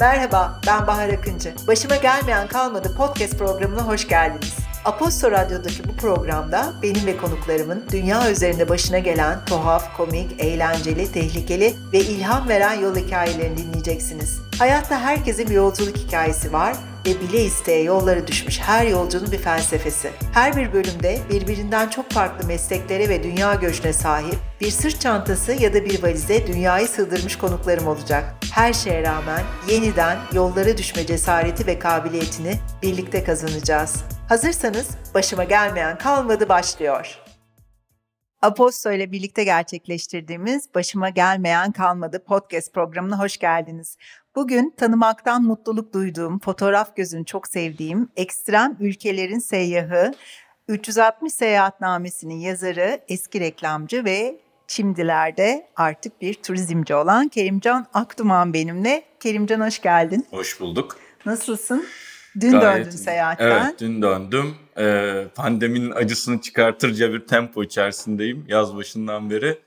Merhaba, ben Bahar Akıncı. Başıma gelmeyen kalmadı podcast programına hoş geldiniz. Aposto Radyo'daki bu programda benim ve konuklarımın dünya üzerinde başına gelen tuhaf, komik, eğlenceli, tehlikeli ve ilham veren yol hikayelerini dinleyeceksiniz. Hayatta herkesin bir yolculuk hikayesi var ve bile isteye yollara düşmüş her yolcunun bir felsefesi. Her bir bölümde birbirinden çok farklı mesleklere ve dünya göçüne sahip bir sırt çantası ya da bir valize dünyayı sığdırmış konuklarım olacak. Her şeye rağmen yeniden yollara düşme cesareti ve kabiliyetini birlikte kazanacağız. Hazırsanız başıma gelmeyen kalmadı başlıyor. Aposto ile birlikte gerçekleştirdiğimiz Başıma Gelmeyen Kalmadı podcast programına hoş geldiniz. Bugün tanımaktan mutluluk duyduğum, fotoğraf gözünü çok sevdiğim, ekstrem ülkelerin seyyahı, 360 Seyahatnamesi'nin yazarı, eski reklamcı ve şimdilerde artık bir turizmci olan Kerimcan Akduman benimle. Kerimcan hoş geldin. Hoş bulduk. Nasılsın? Dün Gayet, döndün seyahatten. Evet dün döndüm. Ee, pandeminin acısını çıkartırca bir tempo içerisindeyim yaz başından beri.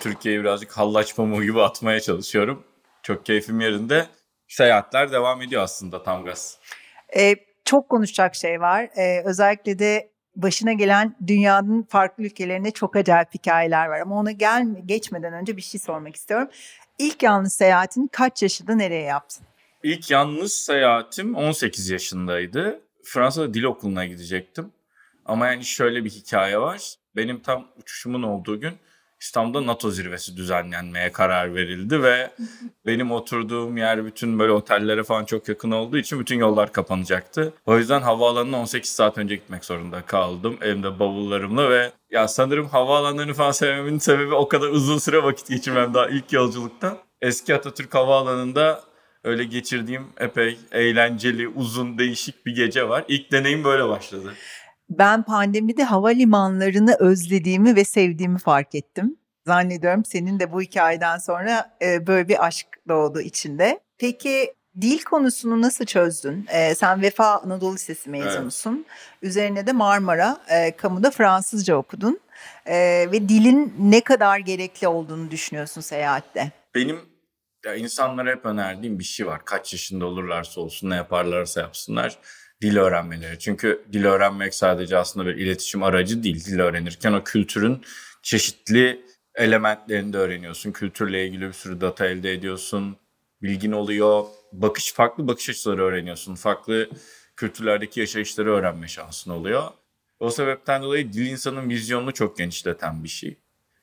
Türkiye'yi birazcık hallaç pamuğu gibi atmaya çalışıyorum. Çok keyfim yerinde. Seyahatler devam ediyor aslında tam gaz. Ee, çok konuşacak şey var. Ee, özellikle de başına gelen dünyanın farklı ülkelerinde çok acayip hikayeler var. Ama ona gel geçmeden önce bir şey sormak istiyorum. İlk yalnız seyahatini kaç yaşında nereye yaptın? İlk yalnız seyahatim 18 yaşındaydı. Fransa'da dil okuluna gidecektim. Ama yani şöyle bir hikaye var. Benim tam uçuşumun olduğu gün İstanbul'da NATO zirvesi düzenlenmeye karar verildi ve benim oturduğum yer bütün böyle otellere falan çok yakın olduğu için bütün yollar kapanacaktı. O yüzden havaalanına 18 saat önce gitmek zorunda kaldım elimde bavullarımla ve ya sanırım havaalanlarını falan sevmemin sebebi o kadar uzun süre vakit geçirmem daha ilk yolculuktan. Eski Atatürk Havaalanı'nda öyle geçirdiğim epey eğlenceli, uzun, değişik bir gece var. İlk deneyim böyle başladı. Ben pandemide havalimanlarını özlediğimi ve sevdiğimi fark ettim. Zannediyorum senin de bu hikayeden sonra e, böyle bir aşk doğdu içinde. Peki dil konusunu nasıl çözdün? E, sen Vefa Anadolu Lisesi mezunusun. Evet. Üzerine de Marmara e, Kamu'da Fransızca okudun. E, ve dilin ne kadar gerekli olduğunu düşünüyorsun seyahatte? Benim ya insanlara hep önerdiğim bir şey var. Kaç yaşında olurlarsa olsun ne yaparlarsa yapsınlar dil öğrenmeleri. Çünkü dil öğrenmek sadece aslında bir iletişim aracı değil. Dil öğrenirken o kültürün çeşitli elementlerini de öğreniyorsun. Kültürle ilgili bir sürü data elde ediyorsun. Bilgin oluyor. Bakış farklı bakış açıları öğreniyorsun. Farklı kültürlerdeki yaşayışları öğrenme şansın oluyor. O sebepten dolayı dil insanın vizyonunu çok genişleten bir şey.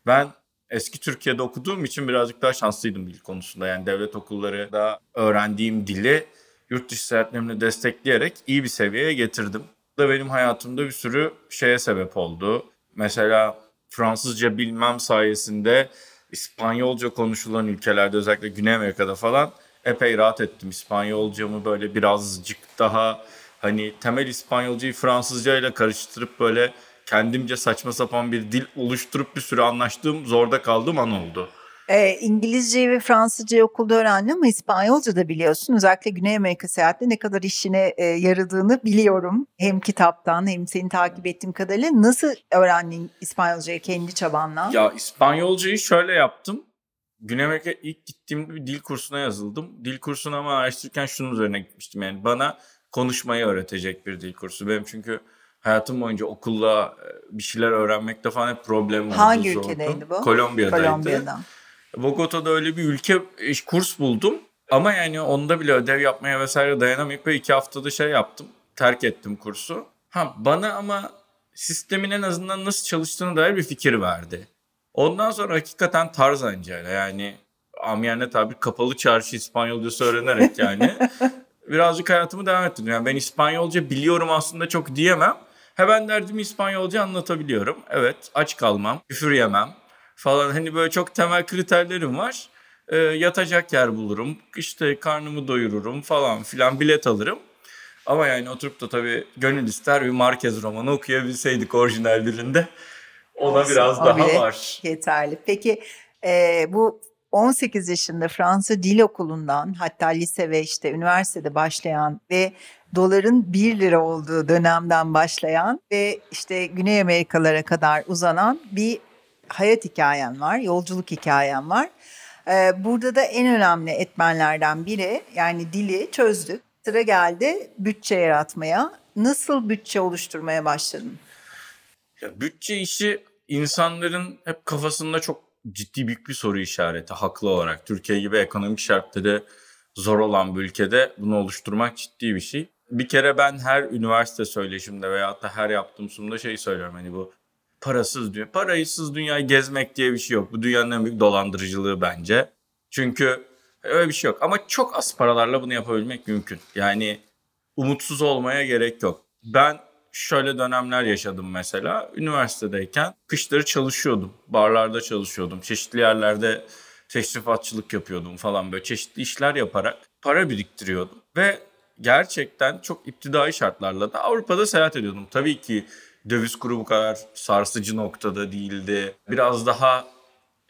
Ben eski Türkiye'de okuduğum için birazcık daha şanslıydım dil konusunda. Yani devlet okulları da öğrendiğim dili yurt dışı seyahatlerimle destekleyerek iyi bir seviyeye getirdim. Bu da benim hayatımda bir sürü şeye sebep oldu. Mesela Fransızca bilmem sayesinde İspanyolca konuşulan ülkelerde özellikle Güney Amerika'da falan epey rahat ettim. İspanyolcamı böyle birazcık daha hani temel İspanyolcayı Fransızca ile karıştırıp böyle kendimce saçma sapan bir dil oluşturup bir süre anlaştığım zorda kaldığım an oldu. E, İngilizceyi ve Fransızcayı okulda öğrendim ama İspanyolca da biliyorsun. Özellikle Güney Amerika seyahatte ne kadar işine e, yaradığını biliyorum. Hem kitaptan hem seni takip ettiğim kadarıyla. Nasıl öğrendin İspanyolcayı kendi çabanla? Ya İspanyolcayı şöyle yaptım. Güney Amerika ilk gittiğimde bir dil kursuna yazıldım. Dil kursuna ama araştırırken şunun üzerine gitmiştim. Yani bana konuşmayı öğretecek bir dil kursu. Benim çünkü hayatım boyunca okulla bir şeyler öğrenmekte falan hep problem oldu. Hangi ülkedeydi bu? Kolombiya'daydı. Kolombiya'da. Bogota'da öyle bir ülke kurs buldum. Ama yani onda bile ödev yapmaya vesaire dayanamayıp iki haftada şey yaptım. Terk ettim kursu. Ha bana ama sistemin en azından nasıl çalıştığını dair bir fikir verdi. Ondan sonra hakikaten Tarzanca'yla yani amiyane tabi kapalı çarşı İspanyolcası öğrenerek yani birazcık hayatımı devam ettirdim. Yani ben İspanyolca biliyorum aslında çok diyemem. He ben derdimi İspanyolca anlatabiliyorum. Evet aç kalmam, küfür yemem, falan hani böyle çok temel kriterlerim var. E, yatacak yer bulurum, işte karnımı doyururum falan filan bilet alırım. Ama yani oturup da tabii gönül ister bir Marquez romanı okuyabilseydik orijinallerinde. Ona Olsun, biraz daha var. Yeterli. Peki e, bu 18 yaşında Fransa Dil Okulu'ndan hatta lise ve işte üniversitede başlayan ve doların 1 lira olduğu dönemden başlayan ve işte Güney Amerikalara kadar uzanan bir hayat hikayen var, yolculuk hikayen var. Ee, burada da en önemli etmenlerden biri yani dili çözdük. Sıra geldi bütçe yaratmaya. Nasıl bütçe oluşturmaya başladın? Ya bütçe işi insanların hep kafasında çok ciddi büyük bir soru işareti haklı olarak. Türkiye gibi ekonomik şartları zor olan bir ülkede bunu oluşturmak ciddi bir şey. Bir kere ben her üniversite söyleşimde veya da her yaptığım sunumda şey söylüyorum hani bu parasız dünya. Parasız dünyayı gezmek diye bir şey yok. Bu dünyanın en büyük dolandırıcılığı bence. Çünkü öyle bir şey yok. Ama çok az paralarla bunu yapabilmek mümkün. Yani umutsuz olmaya gerek yok. Ben şöyle dönemler yaşadım mesela. Üniversitedeyken kışları çalışıyordum. Barlarda çalışıyordum. Çeşitli yerlerde teşrifatçılık yapıyordum falan böyle çeşitli işler yaparak para biriktiriyordum. Ve gerçekten çok iptidai şartlarla da Avrupa'da seyahat ediyordum. Tabii ki döviz kuru bu kadar sarsıcı noktada değildi. Biraz daha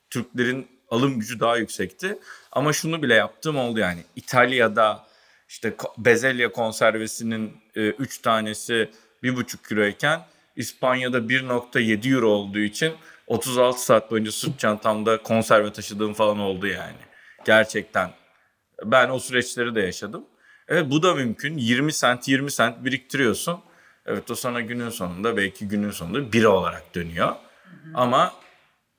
Türklerin alım gücü daha yüksekti. Ama şunu bile yaptığım oldu yani. İtalya'da işte bezelye konservesinin 3 e, tanesi 1,5 euroyken İspanya'da 1.7 euro olduğu için 36 saat boyunca sırt çantamda konserve taşıdığım falan oldu yani. Gerçekten. Ben o süreçleri de yaşadım. Evet bu da mümkün. 20 sent 20 sent biriktiriyorsun. Evet o sana günün sonunda belki günün sonunda bira olarak dönüyor. Hı hı. Ama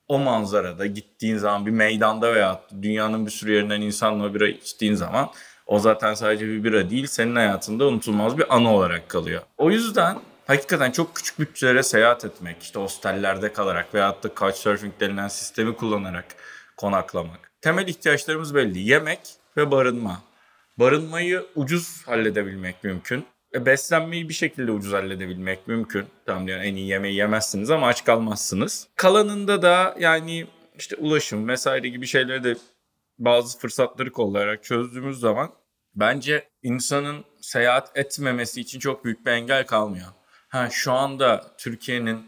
o manzarada gittiğin zaman bir meydanda veya dünyanın bir sürü yerinden insanla bira içtiğin zaman o zaten sadece bir bira değil senin hayatında unutulmaz bir anı olarak kalıyor. O yüzden hakikaten çok küçük bütçelere seyahat etmek, işte hostellerde kalarak veyahut da couchsurfing denilen sistemi kullanarak konaklamak. Temel ihtiyaçlarımız belli. Yemek ve barınma. Barınmayı ucuz halledebilmek mümkün. E, beslenmeyi bir şekilde ucuz halledebilmek mümkün. Tamam diyor en iyi yemeği yemezsiniz ama aç kalmazsınız. Kalanında da yani işte ulaşım vesaire gibi şeyleri de bazı fırsatları kollayarak çözdüğümüz zaman bence insanın seyahat etmemesi için çok büyük bir engel kalmıyor. Ha şu anda Türkiye'nin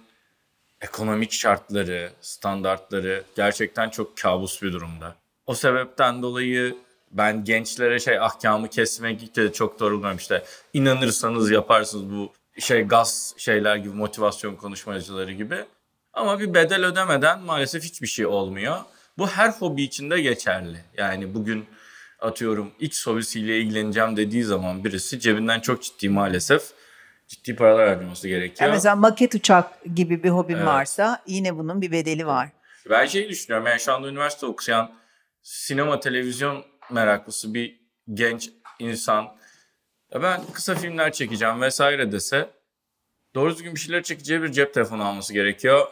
ekonomik şartları, standartları gerçekten çok kabus bir durumda. O sebepten dolayı ben gençlere şey ahkamı kesmek de çok doğru işte inanırsanız yaparsınız bu şey gaz şeyler gibi motivasyon konuşmacıları gibi. Ama bir bedel ödemeden maalesef hiçbir şey olmuyor. Bu her hobi için de geçerli. Yani bugün atıyorum X hobisiyle ilgileneceğim dediği zaman birisi cebinden çok ciddi maalesef ciddi paralar harcaması gerekiyor. Yani mesela maket uçak gibi bir hobin evet. varsa yine bunun bir bedeli var. Ben şey düşünüyorum yani şu anda üniversite okuyan sinema televizyon meraklısı bir genç insan ya ben kısa filmler çekeceğim vesaire dese doğru düzgün bir şeyler çekeceği bir cep telefonu alması gerekiyor.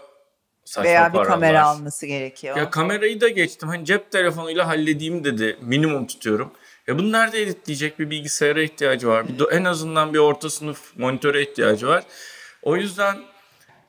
Saçma Veya bir kamera alması gerekiyor. Ya kamerayı da geçtim. Hani cep telefonuyla halledeyim dedi. Minimum tutuyorum. Ya bunu nerede editleyecek bir bilgisayara ihtiyacı var. Bir en azından bir orta sınıf monitöre ihtiyacı var. O yüzden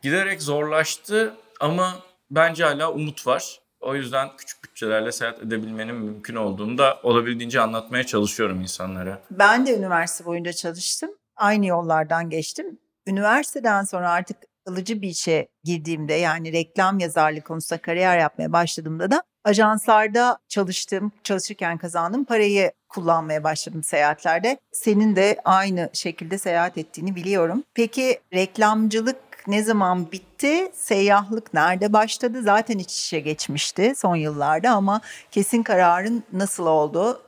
giderek zorlaştı ama bence hala umut var. O yüzden küçük bütçelerle seyahat edebilmenin mümkün olduğunu da olabildiğince anlatmaya çalışıyorum insanlara. Ben de üniversite boyunca çalıştım. Aynı yollardan geçtim. Üniversiteden sonra artık kalıcı bir işe girdiğimde yani reklam yazarlığı konusunda kariyer yapmaya başladığımda da ajanslarda çalıştığım, çalışırken kazandığım parayı kullanmaya başladım seyahatlerde. Senin de aynı şekilde seyahat ettiğini biliyorum. Peki reklamcılık ne zaman bitti? Seyyahlık nerede başladı? Zaten iç içe geçmişti son yıllarda ama kesin kararın nasıl oldu?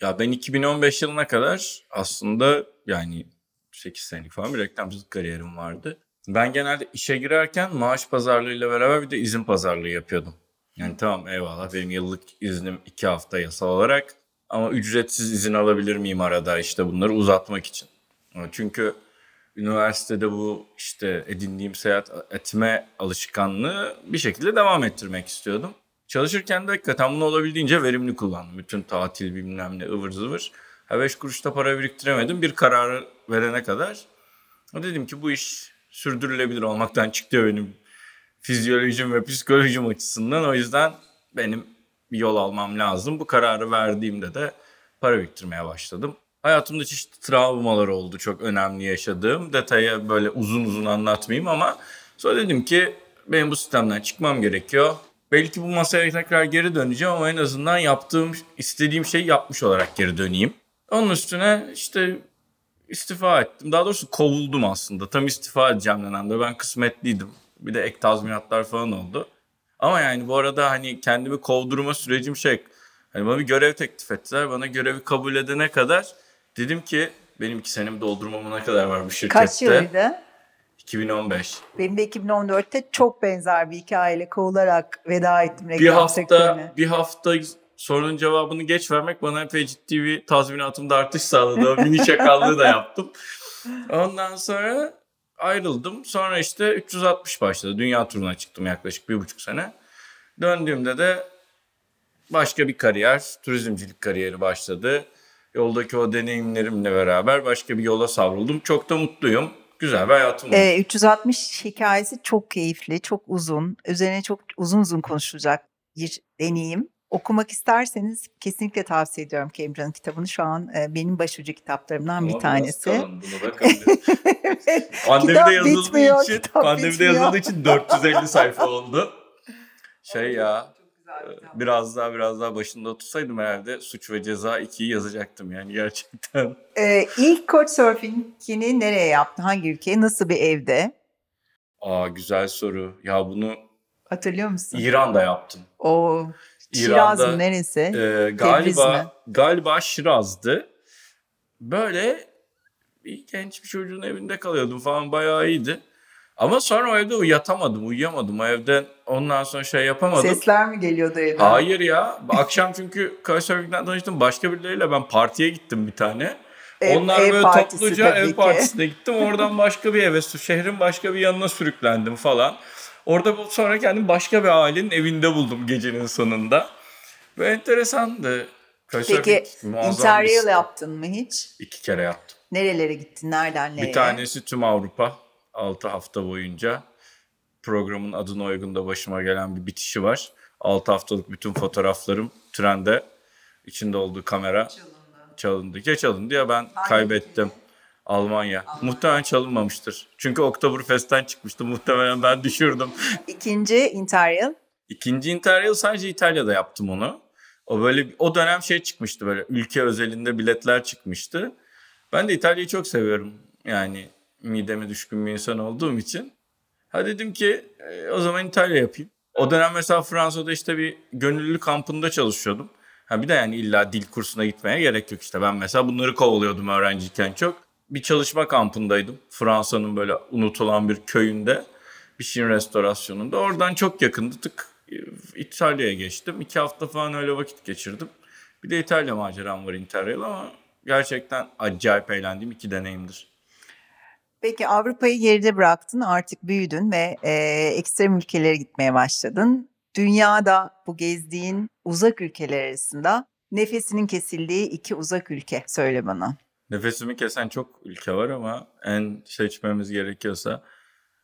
Ya ben 2015 yılına kadar aslında yani 8 senelik falan bir reklamcılık kariyerim vardı. Ben genelde işe girerken maaş pazarlığıyla beraber bir de izin pazarlığı yapıyordum. Yani tamam eyvallah benim yıllık iznim 2 hafta yasal olarak ama ücretsiz izin alabilir miyim arada işte bunları uzatmak için. Çünkü üniversitede bu işte edindiğim seyahat etme alışkanlığı bir şekilde devam ettirmek istiyordum. Çalışırken de hakikaten bunu olabildiğince verimli kullandım. Bütün tatil bilmem ne ıvır zıvır. Ha beş kuruşta para biriktiremedim bir kararı verene kadar. Dedim ki bu iş sürdürülebilir olmaktan çıktı benim fizyolojim ve psikolojim açısından. O yüzden benim bir yol almam lazım. Bu kararı verdiğimde de para biriktirmeye başladım. Hayatımda çeşitli travmalar oldu çok önemli yaşadığım. Detaya böyle uzun uzun anlatmayayım ama sonra dedim ki benim bu sistemden çıkmam gerekiyor. Belki bu masaya tekrar geri döneceğim ama en azından yaptığım, istediğim şeyi yapmış olarak geri döneyim. Onun üstüne işte istifa ettim. Daha doğrusu kovuldum aslında. Tam istifa edeceğim dönemde. Ben kısmetliydim. Bir de ek tazminatlar falan oldu. Ama yani bu arada hani kendimi kovdurma sürecim şey. Hani bana bir görev teklif ettiler. Bana görevi kabul edene kadar dedim ki benim iki senemi doldurmama ne kadar var bu şirkette? Kaç yılıydı? 2015. Benim de 2014'te çok benzer bir hikayeyle kovularak veda ettim Bir hafta sektörüne. bir hafta sorunun cevabını geç vermek bana epey ciddi bir tazminatımda artış sağladı. Mini çakallığı da yaptım. Ondan sonra ayrıldım. Sonra işte 360 başladı. Dünya turuna çıktım yaklaşık bir buçuk sene. Döndüğümde de başka bir kariyer, turizmcilik kariyeri başladı. Yoldaki o deneyimlerimle beraber başka bir yola savruldum. Çok da mutluyum. Güzel bir hayatım var. Ee, 360 hikayesi çok keyifli, çok uzun. Üzerine çok uzun uzun konuşulacak bir deneyim. Okumak isterseniz kesinlikle tavsiye ediyorum Cambridge'ın kitabını. Şu an e, benim başucu kitaplarımdan Ama bir tanesi. kalın, evet. Pandemide Kitap yazıldığı bitmiyor, için, kitap pandemide bitmiyor. yazıldığı için 450 sayfa oldu. Şey ya, Çok biraz daha biraz daha başında otursaydım herhalde suç ve ceza 2'yi yazacaktım yani gerçekten. Ee, ilk Couchsurfing'ini nereye yaptın? Hangi ülkeye? Nasıl bir evde? Aa güzel soru. Ya bunu Hatırlıyor musun? İran'da yaptım. O Şiraz İran'da, mı neresi? Ee, Tebriz mi? galiba galiba Şiraz'dı. Böyle bir genç bir çocuğun evinde kalıyordum falan bayağı iyiydi. Ama sonra o evde yatamadım, uyuyamadım. O evden ondan sonra şey yapamadım. Sesler mi geliyordu evden? Hayır ya. Akşam çünkü Couchsurfing'den tanıştım. Başka birileriyle ben partiye gittim bir tane. Ev- Onlar ev böyle partisi topluca ev ki. partisine gittim. Oradan başka bir eve, şehrin başka bir yanına sürüklendim falan. Orada sonra kendimi başka bir ailenin evinde buldum gecenin sonunda. Ve enteresandı. Couchsurfing Peki interrail yaptın mı hiç? İki kere yaptım. Nerelere gittin? Nereden nereye? Bir tanesi tüm Avrupa. 6 hafta boyunca. Programın adına uygun da başıma gelen bir bitişi var. 6 haftalık bütün fotoğraflarım trende. içinde olduğu kamera çalındı. Ya çalındı ya ben kaybettim. Almanya. Muhtemelen çalınmamıştır. Çünkü Oktoberfest'ten çıkmıştı. Muhtemelen ben düşürdüm. İkinci interrail. İkinci Interrail sadece İtalya'da yaptım onu. O böyle o dönem şey çıkmıştı böyle ülke özelinde biletler çıkmıştı. Ben de İtalya'yı çok seviyorum. Yani mideme düşkün bir insan olduğum için. Ha dedim ki e, o zaman İtalya yapayım. O dönem mesela Fransa'da işte bir gönüllülük kampında çalışıyordum. Ha bir de yani illa dil kursuna gitmeye gerek yok işte. Ben mesela bunları kovalıyordum öğrenciyken çok. Bir çalışma kampındaydım. Fransa'nın böyle unutulan bir köyünde. Bir şeyin restorasyonunda. Oradan çok yakındı. Tık e, İtalya'ya geçtim. İki hafta falan öyle vakit geçirdim. Bir de İtalya maceram var Interrail ama gerçekten acayip eğlendiğim iki deneyimdir. Peki Avrupa'yı geride bıraktın, artık büyüdün ve e, ekstrem ülkelere gitmeye başladın. Dünyada bu gezdiğin uzak ülkeler arasında nefesinin kesildiği iki uzak ülke söyle bana. Nefesimi kesen çok ülke var ama en seçmemiz gerekiyorsa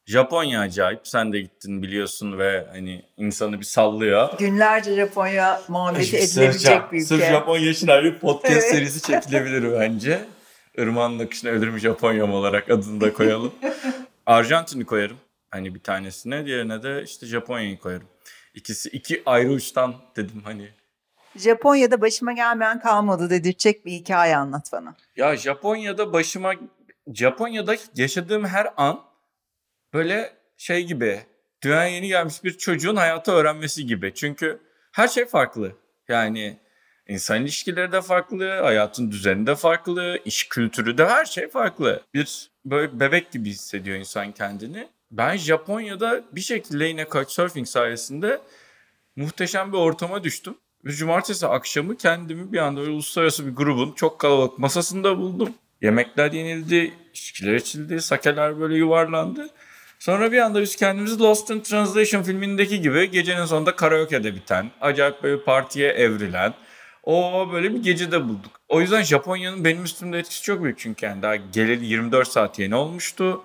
Japonya acayip. Sen de gittin biliyorsun ve hani insanı bir sallıyor. Günlerce Japonya muhabbeti edilebilecek bir ülke. Sırf Japonya için ayrı bir podcast Evet. serisi çekilebilir bence. Irmağın akışına ölürüm Japonya'm olarak adını da koyalım. Arjantin'i koyarım. Hani bir tanesine diğerine de işte Japonya'yı koyarım. İkisi iki ayrı uçtan dedim hani. Japonya'da başıma gelmeyen kalmadı dedirtecek bir hikaye anlat bana. Ya Japonya'da başıma Japonya'da yaşadığım her an böyle şey gibi dünyaya yeni gelmiş bir çocuğun hayatı öğrenmesi gibi. Çünkü her şey farklı. Yani insan ilişkileri de farklı, hayatın düzeni de farklı, iş kültürü de her şey farklı. Bir böyle bebek gibi hissediyor insan kendini. Ben Japonya'da bir şekilde yine Couchsurfing sayesinde muhteşem bir ortama düştüm. Ve cumartesi akşamı kendimi bir anda böyle uluslararası bir grubun çok kalabalık masasında buldum. Yemekler yenildi, içkiler içildi, sakeler böyle yuvarlandı. Sonra bir anda biz kendimizi Lost in Translation filmindeki gibi gecenin sonunda karaoke'de biten, acayip böyle partiye evrilen, o böyle bir gecede bulduk. O yüzden Japonya'nın benim üstümde etkisi çok büyük çünkü yani daha geleli 24 saat yeni olmuştu.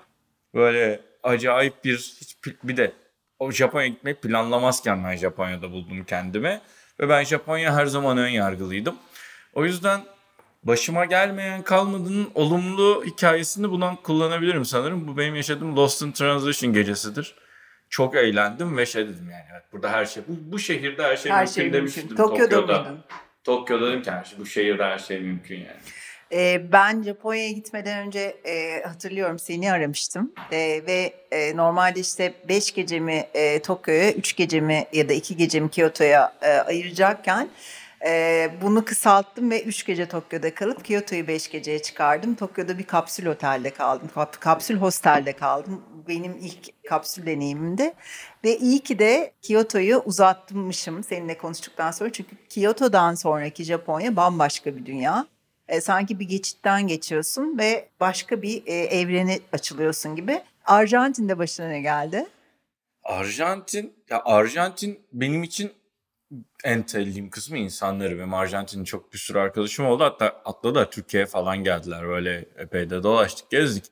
Böyle acayip bir hiç bir de o Japonya'ya gitmeyi planlamazken ben Japonya'da buldum kendimi. Ve ben Japonya her zaman ön yargılıydım. O yüzden başıma gelmeyen kalmadığının olumlu hikayesini bundan kullanabilirim sanırım. Bu benim yaşadığım Lost in Translation gecesidir. Çok eğlendim ve şey dedim yani evet burada her şey bu, bu şehirde her şey Her mümkün şey demiştim. mümkün. Tokyo'da mıydın? Tokyo'da dedim ki her şey, bu şehirde her şey mümkün yani. Ee, ben Japonya'ya gitmeden önce e, hatırlıyorum seni aramıştım Ee, ve e, normalde işte 5 gecemi e, Tokyo'ya, 3 gecemi ya da 2 gecemi Kyoto'ya e, ayıracakken e, bunu kısalttım ve 3 gece Tokyo'da kalıp Kyoto'yu 5 geceye çıkardım. Tokyo'da bir kapsül otelde kaldım, kap- kapsül hostelde kaldım. Benim ilk kapsül deneyimimdi. Ve iyi ki de Kyoto'yu uzatmışım seninle konuştuktan sonra. Çünkü Kyoto'dan sonraki Japonya bambaşka bir dünya. E, sanki bir geçitten geçiyorsun ve başka bir e, evrene açılıyorsun gibi. Arjantin'de başına ne geldi? Arjantin, ya Arjantin benim için en sevdiğim kısmı insanları. Benim Arjantin'in çok bir sürü arkadaşım oldu. Hatta atladılar Türkiye'ye falan geldiler. Böyle epey de dolaştık, gezdik.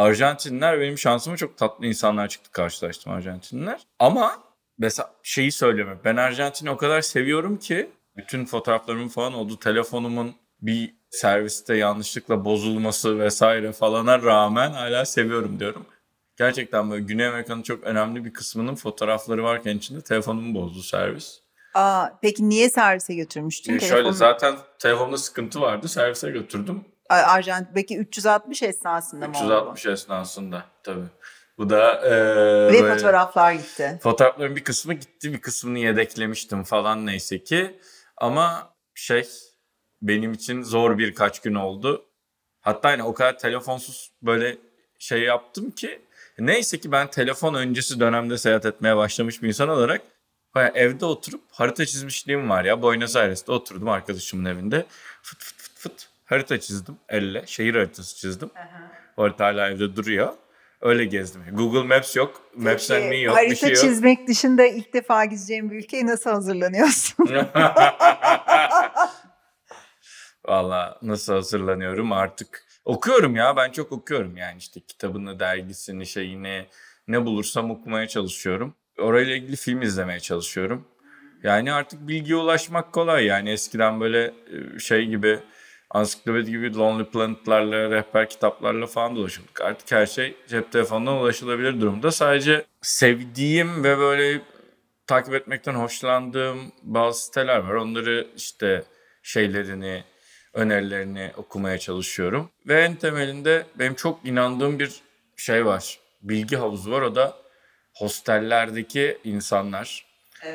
Arjantinler benim şansıma çok tatlı insanlar çıktı karşılaştım Arjantinler. Ama mesela şeyi söyleme. Ben Arjantin'i o kadar seviyorum ki bütün fotoğraflarımın falan oldu. Telefonumun bir serviste yanlışlıkla bozulması vesaire falana rağmen hala seviyorum diyorum. Gerçekten böyle Güney Amerika'nın çok önemli bir kısmının fotoğrafları varken içinde telefonumu bozdu servis. Aa, peki niye servise götürmüştün? Ee, şöyle zaten telefonda sıkıntı vardı servise götürdüm. Arjantin peki 360 esnasında mı oldu? 360 esnasında tabii. Bu da e, Ve böyle- fotoğraflar gitti. Fotoğrafların bir kısmı gitti, bir kısmını yedeklemiştim falan neyse ki. Ama şey benim için zor birkaç gün oldu. Hatta yani o kadar telefonsuz böyle şey yaptım ki neyse ki ben telefon öncesi dönemde seyahat etmeye başlamış bir insan olarak bayağı evde oturup harita çizmişliğim var ya. Buenos Aires'te oturdum arkadaşımın evinde. Fıt fıt fıt fıt harita çizdim elle. Şehir haritası çizdim. O harita hala evde duruyor. Öyle gezdim. Google Maps yok. Maps and Peki, Me yok. harita bir şey yok. çizmek dışında ilk defa gideceğim bir ülkeye nasıl hazırlanıyorsun? Valla nasıl hazırlanıyorum artık. Okuyorum ya ben çok okuyorum yani işte kitabını, dergisini, şeyini ne bulursam okumaya çalışıyorum. Orayla ilgili film izlemeye çalışıyorum. Yani artık bilgiye ulaşmak kolay yani eskiden böyle e, şey gibi ansiklopedi gibi Lonely Planet'larla, rehber kitaplarla falan dolaşıyorduk. Artık her şey cep telefonundan ulaşılabilir durumda. Sadece sevdiğim ve böyle takip etmekten hoşlandığım bazı siteler var. Onları işte şeylerini, önerilerini okumaya çalışıyorum. Ve en temelinde benim çok inandığım bir şey var. Bilgi havuzu var. O da hostellerdeki insanlar.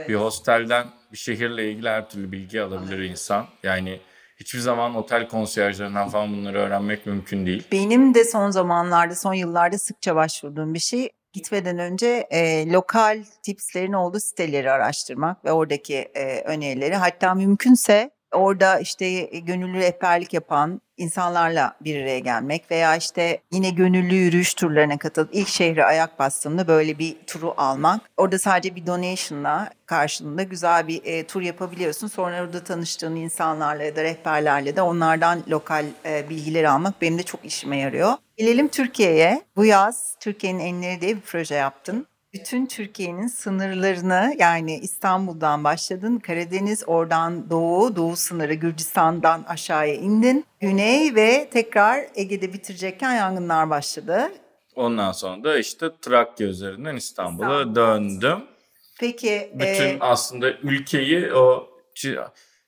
Bir hostelden bir şehirle ilgili her türlü bilgi alabilir insan. Yani hiçbir zaman otel konsiyerjlerinden falan bunları öğrenmek mümkün değil. Benim de son zamanlarda, son yıllarda sıkça başvurduğum bir şey gitmeden önce e, lokal tipslerin olduğu siteleri araştırmak ve oradaki e, önerileri hatta mümkünse orada işte e, gönüllü rehberlik yapan insanlarla bir araya gelmek veya işte yine gönüllü yürüyüş turlarına katılıp ilk şehre ayak bastığımda böyle bir turu almak. Orada sadece bir donation'la karşılığında güzel bir e, tur yapabiliyorsun. Sonra orada tanıştığın insanlarla ya da rehberlerle de onlardan lokal e, bilgileri almak benim de çok işime yarıyor. Gelelim Türkiye'ye. Bu yaz Türkiye'nin enleri diye bir proje yaptın. Bütün Türkiye'nin sınırlarını yani İstanbul'dan başladın, Karadeniz, oradan doğu, doğu sınırı Gürcistan'dan aşağıya indin. Güney ve tekrar Ege'de bitirecekken yangınlar başladı. Ondan sonra da işte Trakya üzerinden İstanbul'a İstanbul'a. döndüm. Peki Bütün e, aslında ülkeyi o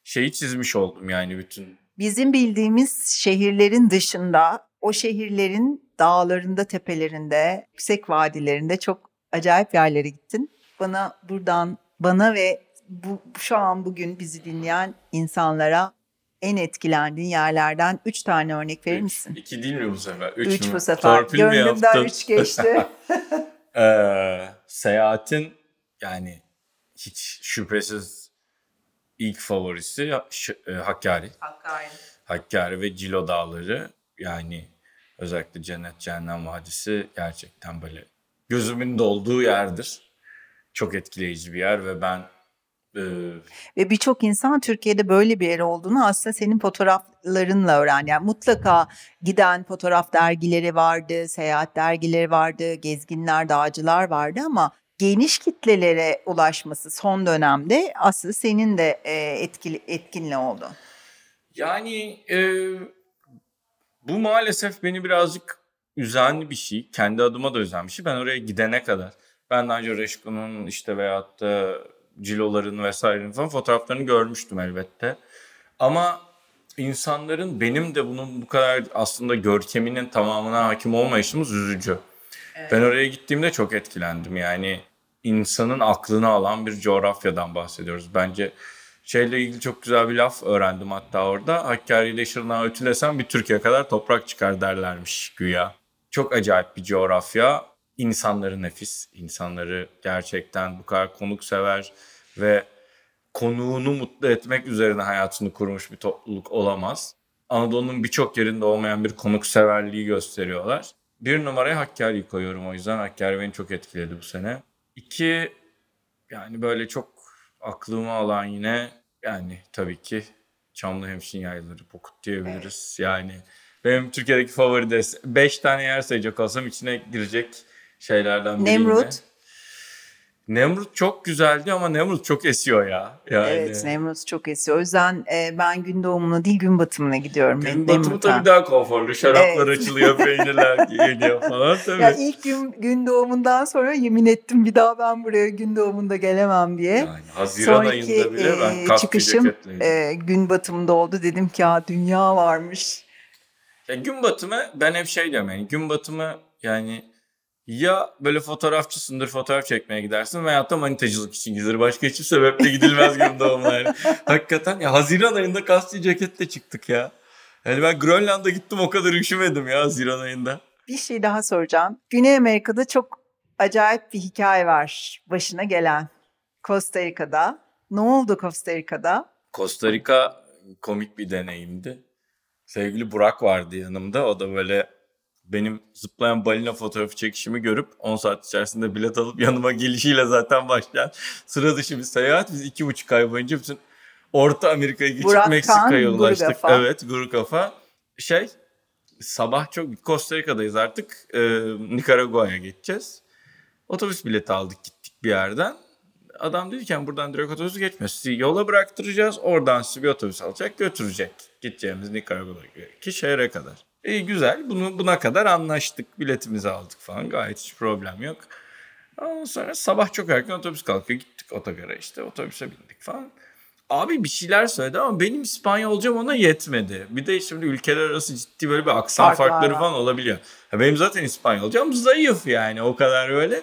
şeyi çizmiş oldum yani bütün. bizim bildiğimiz şehirlerin dışında o şehirlerin dağlarında, tepelerinde, yüksek vadilerinde çok acayip yerlere gittin. Bana buradan, bana ve bu, şu an bugün bizi dinleyen insanlara en etkilendiğin yerlerden üç tane örnek verir misin? İki değil mi bu sefer? Üç, Üç, mü? bu sefer. Torpil Gönlümden üç geçti. Ee, seyahatin yani hiç şüphesiz ilk favorisi e, Hakkari. Hakkari. Hakkari ve Cilo Dağları yani özellikle Cennet Cehennem Vadisi gerçekten böyle gözümün dolduğu yerdir. Çok etkileyici bir yer ve ben e, Ve birçok insan Türkiye'de böyle bir yer olduğunu aslında senin fotoğraflarınla öğrendi. Yani mutlaka giden fotoğraf dergileri vardı, seyahat dergileri vardı, gezginler, dağcılar vardı ama geniş kitlelere ulaşması son dönemde aslında senin de e, etkili, etkinle oldu. Yani e, bu maalesef beni birazcık üzen bir şey. Kendi adıma da üzen bir şey. Ben oraya gidene kadar. Ben daha önce Reşko'nun işte veyahut da Cilo'ların vesairenin falan fotoğraflarını görmüştüm elbette. Ama insanların benim de bunun bu kadar aslında görkeminin tamamına hakim olmayışımız üzücü. Ben oraya gittiğimde çok etkilendim. Yani insanın aklını alan bir coğrafyadan bahsediyoruz. Bence şeyle ilgili çok güzel bir laf öğrendim hatta orada. Hakkari ile Şırnağı ötülesen bir Türkiye kadar toprak çıkar derlermiş güya. Çok acayip bir coğrafya. İnsanları nefis. İnsanları gerçekten bu kadar konuksever ve konuğunu mutlu etmek üzerine hayatını kurmuş bir topluluk olamaz. Anadolu'nun birçok yerinde olmayan bir konukseverliği gösteriyorlar. Bir numaraya Hakkari'yi koyuyorum o yüzden. Hakkari beni çok etkiledi bu sene. İki, yani böyle çok aklımı alan yine yani tabii ki Çamlıhemşin yaylaları Pokut diyebiliriz. Yani benim Türkiye'deki favori de 5 tane yer sayacak olsam içine girecek şeylerden biri Nemrut. yine. Nemrut çok güzeldi ama Nemrut çok esiyor ya. Yani Evet Nemrut çok esiyor. O yüzden e, ben gün doğumuna değil gün batımına gidiyorum. Gün Ben- batımı Nemrut'a. tabii daha konforlu. Şaraplar Evet. açılıyor, peynirler geliyor falan tabii. Ya ilk gün, gün doğumundan sonra yemin ettim bir daha ben buraya gün doğumunda gelemem diye. Yani Haziran Sonraki ayında bile ben e, kaskı çıkışım e, gün batımında oldu. Dedim ki ya dünya varmış. Ya gün batımı ben hep şey diyorum yani gün batımı yani ya böyle fotoğrafçısındır fotoğraf çekmeye gidersin veyahut da manitacılık için gidilir. Başka hiçbir sebeple gidilmez gün doğumuna yani. Hakikaten ya Haziran ayında kasti ceketle çıktık ya. Yani ben Grönland'a gittim o kadar üşümedim ya Haziran ayında. Bir şey daha soracağım. Güney Amerika'da çok acayip bir hikaye var başına gelen. Costa Rica'da. Ne oldu Costa Rica'da? Costa Rica komik bir deneyimdi. Sevgili Burak vardı yanımda. O da böyle benim zıplayan balina fotoğrafı çekişimi görüp 10 saat içerisinde bilet alıp yanıma gelişiyle zaten başlayan sıra dışı bir seyahat. Biz iki buçuk ay boyunca bütün Orta Amerika'ya geçip Burak Meksika'ya ulaştık. Guru. Evet Guru Kafa. Şey sabah çok Costa Rica'dayız artık. Ee, Nikaragua'ya geçeceğiz. Otobüs bileti aldık gittik bir yerden. Adam dedi ki "Yani buradan direkt otobüs geçmiyor. Sizi yola bıraktıracağız. Oradan sizi bir otobüs alacak götürecek. Gideceğimiz Nikaragua'daki şehre kadar. İyi güzel. Bunu, buna kadar anlaştık. Biletimizi aldık falan. Gayet hiç problem yok. Ondan sonra sabah çok erken otobüs kalkıyor. Gittik otogara işte. Otobüse bindik falan. Abi bir şeyler söyledi ama benim İspanyolcam ona yetmedi. Bir de şimdi ülkeler arası ciddi böyle bir aksan Farklar farkları var. falan olabiliyor. Ha benim zaten İspanyolcam zayıf yani o kadar böyle.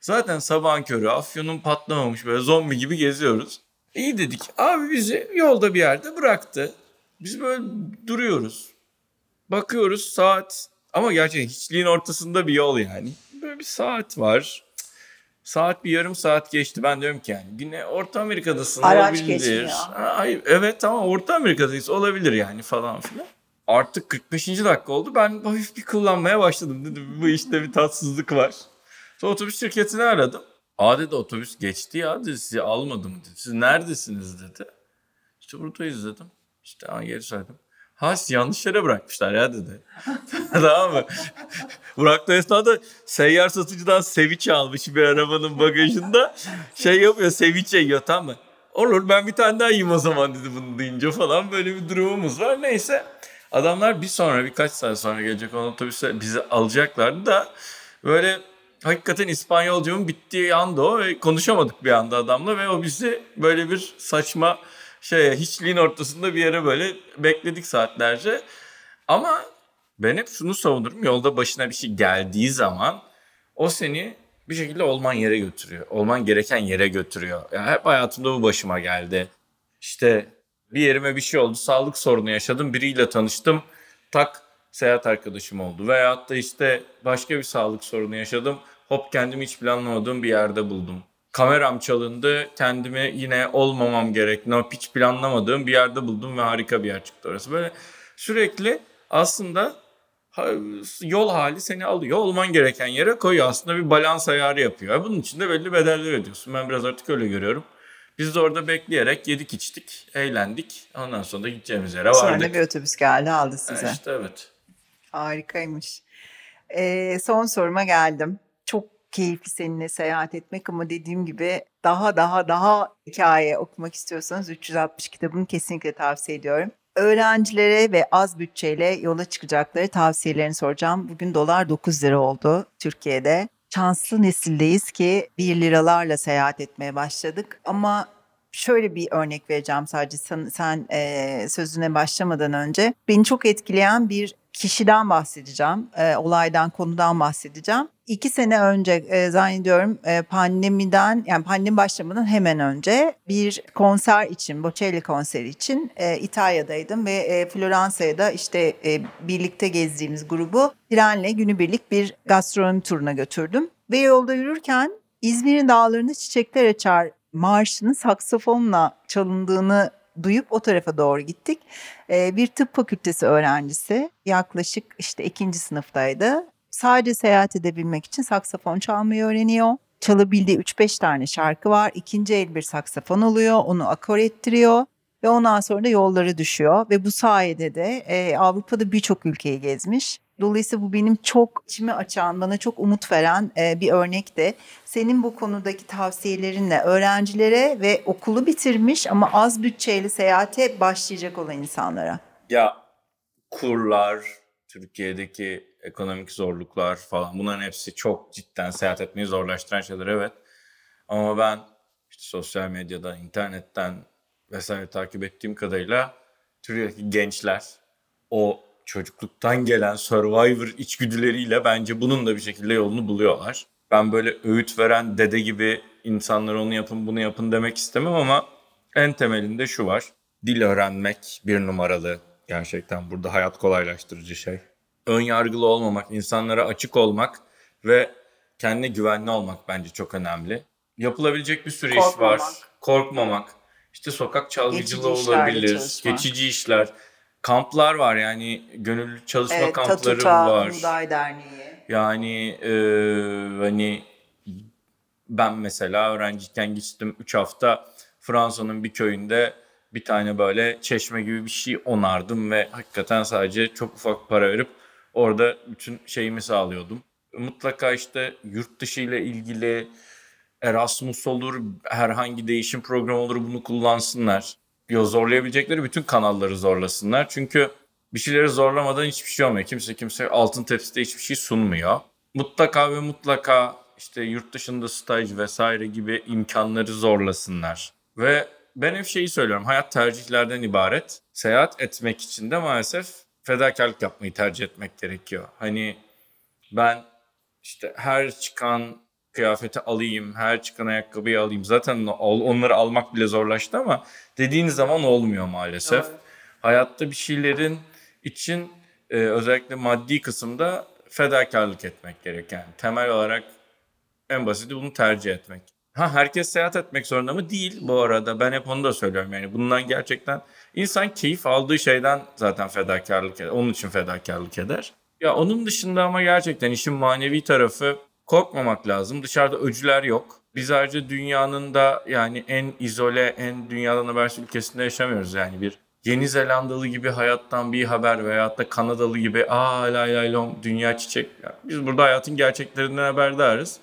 Zaten sabahın körü afyonun patlamamış böyle zombi gibi geziyoruz. İyi dedik. Abi bizi yolda bir yerde bıraktı. Biz böyle duruyoruz. Bakıyoruz saat ama gerçekten hiçliğin ortasında bir yol yani. Böyle bir saat var. Saat bir yarım saat geçti. Ben diyorum ki yani yine Orta Amerika'dasın Araç olabilir. geçmiyor. Ha, Hayır, evet ama Orta Amerika'dayız olabilir yani falan filan. Artık 45. dakika oldu. Ben hafif bir kullanmaya başladım. Dedim bu işte bir tatsızlık var. Sonra otobüs şirketini aradım. Aa dedi otobüs geçti ya dedi sizi almadım dedi. Siz neredesiniz dedi. İşte buradayız dedim. İşte ha, geri söyledim. Ha yanlış yere bırakmışlar ya dedi. tamam mı? Burak da esnada seyyar satıcıdan seviçe almış bir arabanın bagajında. Şey yapıyor seviçe yiyor tamam mı? Olur ben bir tane daha yiyeyim o zaman dedi bunu deyince falan böyle bir durumumuz var. Neyse adamlar bir sonra birkaç saat sonra gelecek olan otobüse bizi alacaklardı da böyle hakikaten İspanyolcumun bittiği anda o ve konuşamadık bir anda adamla ve o bizi böyle bir saçma şey hiçliğin ortasında bir yere böyle bekledik saatlerce. Ama ben hep şunu savunurum. Yolda başına bir şey geldiği zaman o seni bir şekilde olman yere götürüyor. Olman gereken yere götürüyor. Ya hep hayatımda bu başıma geldi. İşte bir yerime bir şey oldu. Sağlık sorunu yaşadım. Biriyle tanıştım. Tak seyahat arkadaşım oldu. Veyahut da işte başka bir sağlık sorunu yaşadım. Hop kendimi hiç planlamadığım bir yerde buldum. Kameram çalındı. Kendimi yine olmamam hop hiç planlamadığım bir yerde buldum ve harika bir yer çıktı orası. Böyle sürekli aslında ha- yol hali seni alıyor. Olman gereken yere koyuyor. Aslında bir balans ayarı yapıyor. Bunun için de belli bedeller ödüyorsun. Ben biraz artık öyle görüyorum. Biz de orada bekleyerek yedik içtik, eğlendik. Ondan sonra da gideceğimiz yere Sonra vardık. bir otobüs geldi aldı Ha, size. İşte evet. Harikaymış. Ee, son soruma geldim. Keyifli seninle seyahat etmek ama dediğim gibi daha daha daha hikaye okumak istiyorsanız 360 kitabını kesinlikle tavsiye ediyorum. Öğrencilere ve az bütçeyle yola çıkacakları tavsiyelerini soracağım. Bugün dolar 9 lira oldu Türkiye'de. Şanslı nesildeyiz ki 1 liralarla seyahat etmeye başladık ama şöyle bir örnek vereceğim sadece sen, sen e, sözüne başlamadan önce. Beni çok etkileyen bir kişiden bahsedeceğim, e, olaydan, konudan bahsedeceğim. İki sene önce e, zannediyorum e, pandemiden, yani pandemi başlamadan hemen önce bir konser için, Bocelli konseri için e, İtalya'daydım ve e, Floransa'ya da işte e, birlikte gezdiğimiz grubu trenle günübirlik bir gastronomi turuna götürdüm. Ve yolda yürürken İzmir'in dağlarında çiçekler açar marşının saksafonla çalındığını duyup o tarafa doğru gittik. Ee, bir tıp fakültesi öğrencisi yaklaşık işte ikinci sınıftaydı. Sadece seyahat edebilmek için saksafon çalmayı öğreniyor. Çalabildiği 3-5 tane şarkı var. İkinci el bir saksafon alıyor, onu akor ettiriyor ve ondan sonra da yolları düşüyor. Ve bu sayede de e, Avrupa'da birçok ülkeyi gezmiş. Dolayısıyla bu benim çok içimi açan, bana çok umut veren e, bir örnek de. Senin bu konudaki tavsiyelerinle öğrencilere ve okulu bitirmiş ama az bütçeyle seyahate başlayacak olan insanlara. Ya kurlar, Türkiye'deki ekonomik zorluklar falan bunların hepsi çok cidden seyahat etmeyi zorlaştıran şeyler evet. Ama ben işte sosyal medyadan, internetten vesaire takip ettiğim kadarıyla Türkiye'deki gençler o çocukluktan gelen Survivor içgüdüleriyle bence bunun da bir şekilde yolunu buluyorlar. Ben böyle öğüt veren dede gibi insanlara onu yapın bunu yapın demek istemem ama en temelinde şu var. Dil öğrenmek bir numaralı gerçekten burada hayat kolaylaştırıcı şey. Ön yargılı olmamak, insanlara açık olmak ve kendine güvenli olmak bence çok önemli. Yapılabilecek bir sürü iş var. Korkmamak. Korkmamak. İşte sokak çalgıcılığı Geçici olabilir, geçici işler. Kamplar var yani gönüllü çalışma Evet, kampları Tatuta, var. Buğday Derneği. Yani e, hani ben mesela öğrenciyken gittim 3 hafta Fransa'nın bir köyünde bir tane böyle çeşme gibi bir şey onardım ve hakikaten sadece çok ufak para verip orada bütün şeyimi sağlıyordum. Mutlaka işte yurt dışı ile ilgili Erasmus olur, herhangi değişim programı olur bunu kullansınlar. Yo, zorlayabilecekleri bütün kanalları zorlasınlar. Çünkü bir şeyleri zorlamadan hiçbir şey olmuyor. Kimse kimse altın tepside hiçbir şey sunmuyor. Mutlaka ve mutlaka işte yurt dışında staj vesaire gibi imkanları zorlasınlar. Ve ben hep şeyi söylüyorum. Hayat tercihlerden ibaret. Seyahat etmek için de maalesef fedakarlık yapmayı tercih etmek gerekiyor. Hani ben işte her çıkan kıyafeti alayım, her çıkan ayakkabıyı alayım. Zaten onları almak bile zorlaştı ama dediğiniz zaman olmuyor maalesef. Doğru. Hayatta bir şeylerin için e, özellikle maddi kısımda fedakarlık etmek gerek yani. Temel olarak en basiti bunu tercih etmek. Ha herkes seyahat etmek zorunda mı? Değil bu arada. Ben hep onu da söylüyorum yani. Bundan gerçekten insan keyif aldığı şeyden zaten fedakarlık eder. Onun için fedakarlık eder. Ya onun dışında ama gerçekten işin manevi tarafı korkmamak lazım. Dışarıda öcüler yok. Biz ayrıca dünyanın da yani en izole, en dünyadan habersiz ülkesinde yaşamıyoruz. Yani bir Yeni Zelandalı gibi hayattan bir haber veyahut da Kanadalı gibi aa lay lay lom dünya çiçek. Ya biz burada hayatın gerçeklerinden haberdarız.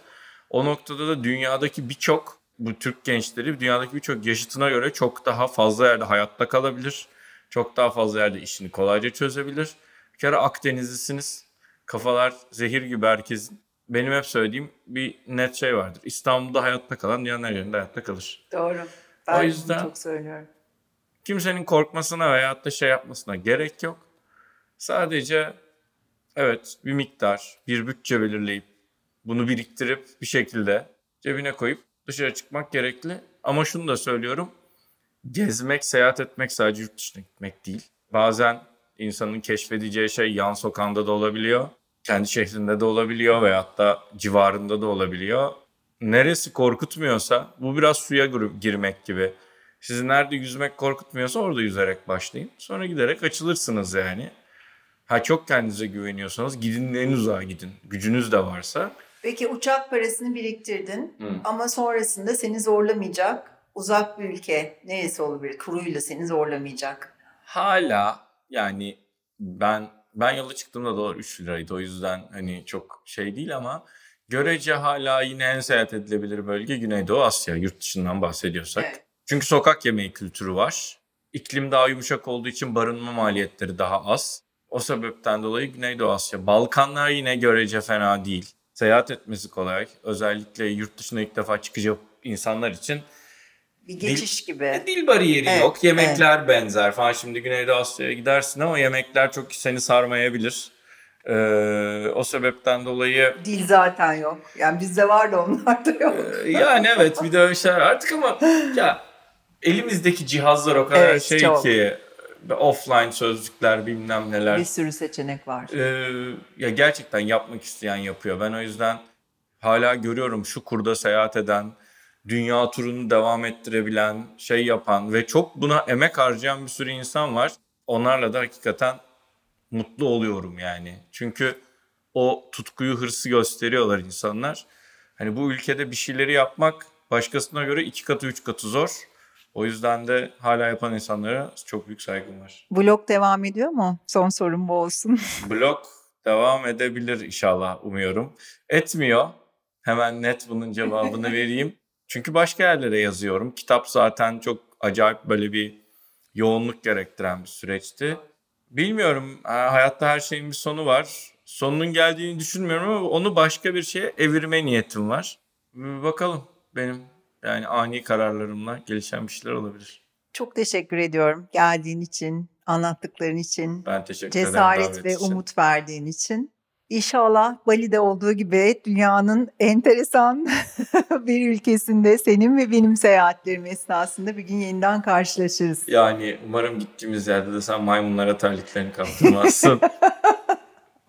O noktada da dünyadaki birçok bu Türk gençleri dünyadaki birçok yaşıtına göre çok daha fazla yerde hayatta kalabilir. Çok daha fazla yerde işini kolayca çözebilir. Bir kere Akdenizlisiniz. Kafalar zehir gibi herkesin. Benim hep söylediğim bir net şey vardır. İstanbul'da hayatta kalan dünyanın her yerinde hayatta kalır. Doğru. O Ben yüzden- çok söylüyorum. Kimsenin korkmasına veyahut da şey yapmasına gerek yok. Sadece evet bir miktar, bir bütçe belirleyip bunu biriktirip bir şekilde cebine koyup dışarı çıkmak gerekli. Ama şunu da söylüyorum. Gezmek, seyahat etmek sadece yurt dışına gitmek değil. Bazen insanın keşfedeceği şey yan sokağında da olabiliyor. Kendi şehrinde de olabiliyor veyahut da civarında da olabiliyor. Neresi korkutmuyorsa bu biraz suya gir- girmek gibi. Sizi nerede yüzmek korkutmuyorsa orada yüzerek başlayın. Sonra giderek açılırsınız yani. Ha çok kendinize güveniyorsanız gidin en uzağa gidin. Gücünüz de varsa. Peki uçak parasını biriktirdin Hı. ama sonrasında seni zorlamayacak uzak bir ülke neresi olabilir? Kuruyla seni zorlamayacak. Hala yani ben ben yola çıktığımda dolar 3 liraydı. O yüzden hani çok şey değil ama görece hala yine en seyahat edilebilir bölge Güneydoğu Asya. Yurt dışından bahsediyorsak. Evet. Çünkü sokak yemeği kültürü var. İklim daha yumuşak olduğu için barınma maliyetleri daha az. O sebepten dolayı Güneydoğu Asya. Balkanlar yine görece fena değil. Seyahat etmesi kolay. Özellikle yurt dışına ilk defa çıkacak insanlar için Bir geçiş gibi. E, Dil bariyeri Evet, yok. Yemekler benzer falan. Şimdi Güneydoğu Asya'ya gidersin ama yemekler çok seni sarmayabilir. Ee, o sebepten dolayı Dil zaten yok. Yani bizde var da onlarda yok. e, yani evet bir de öyle şeyler artık ama ya elimizdeki cihazlar o kadar Evet, şey çok. ki offline sözlükler bilmem neler. Bir sürü seçenek var. Ee, ya gerçekten yapmak isteyen yapıyor. Ben o yüzden hala görüyorum şu kurda seyahat eden, dünya turunu devam ettirebilen, şey yapan ve çok buna emek harcayan bir sürü insan var. Onlarla da hakikaten mutlu oluyorum yani. Çünkü o tutkuyu, hırsı gösteriyorlar insanlar. Hani bu ülkede bir şeyleri yapmak başkasına göre iki katı, üç katı zor. O yüzden de hala yapan insanlara çok büyük saygım var. Vlog devam ediyor mu? Son sorum bu olsun. Blog devam edebilir inşallah umuyorum. Etmiyor. Hemen net bunun cevabını vereyim. Çünkü başka yerlere yazıyorum. Kitap zaten çok acayip böyle bir yoğunluk gerektiren bir süreçti. Bilmiyorum. ha- Hayatta her şeyin bir sonu var. Sonunun geldiğini düşünmüyorum ama onu başka bir şeye evirme niyetim var. Bakalım benim yani ani kararlarımla gelişen bir şeyler olabilir. Çok teşekkür ediyorum geldiğin için, anlattıkların için, Ben teşekkür ederim. cesaret ve için. umut verdiğin için. İnşallah Bali'de olduğu gibi dünyanın enteresan bir ülkesinde senin ve benim seyahatlerim esnasında bir gün yeniden karşılaşırız. Yani umarım gittiğimiz yerde de sen maymunlara terliklerini kaptırmazsın.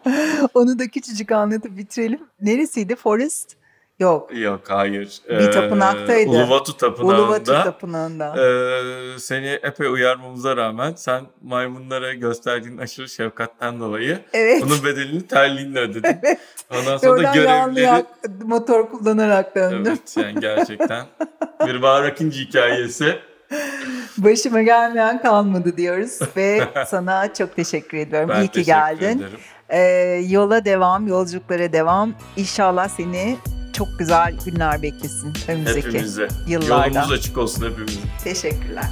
Onu da küçücük anlatıp bitirelim. Neresiydi? Forest? Yok. Yok hayır. Bir tapınaktaydı. Uluvatu Tapınağı'nda Uluwatu Tapınağı'nda. eee, seni epey uyarmamıza rağmen sen maymunlara gösterdiğin aşırı şefkatten dolayı evet. bunun bedelini terliğinle ödedin. Ondan Ve sonra da oradan yağlı görevlileri... yak- motor kullanarak döndüm. Evet yani gerçekten bir Bahar Akıncı hikayesi. Başıma gelmeyen kalmadı diyoruz ve sana çok teşekkür ediyorum. Ben İyi ki geldin. ederim. Ee, yola devam, yolculuklara devam. İnşallah seni çok güzel günler beklesin önümüzdeki Hepimize. yıllarda. Yolumuz açık olsun hepimizin. Teşekkürler.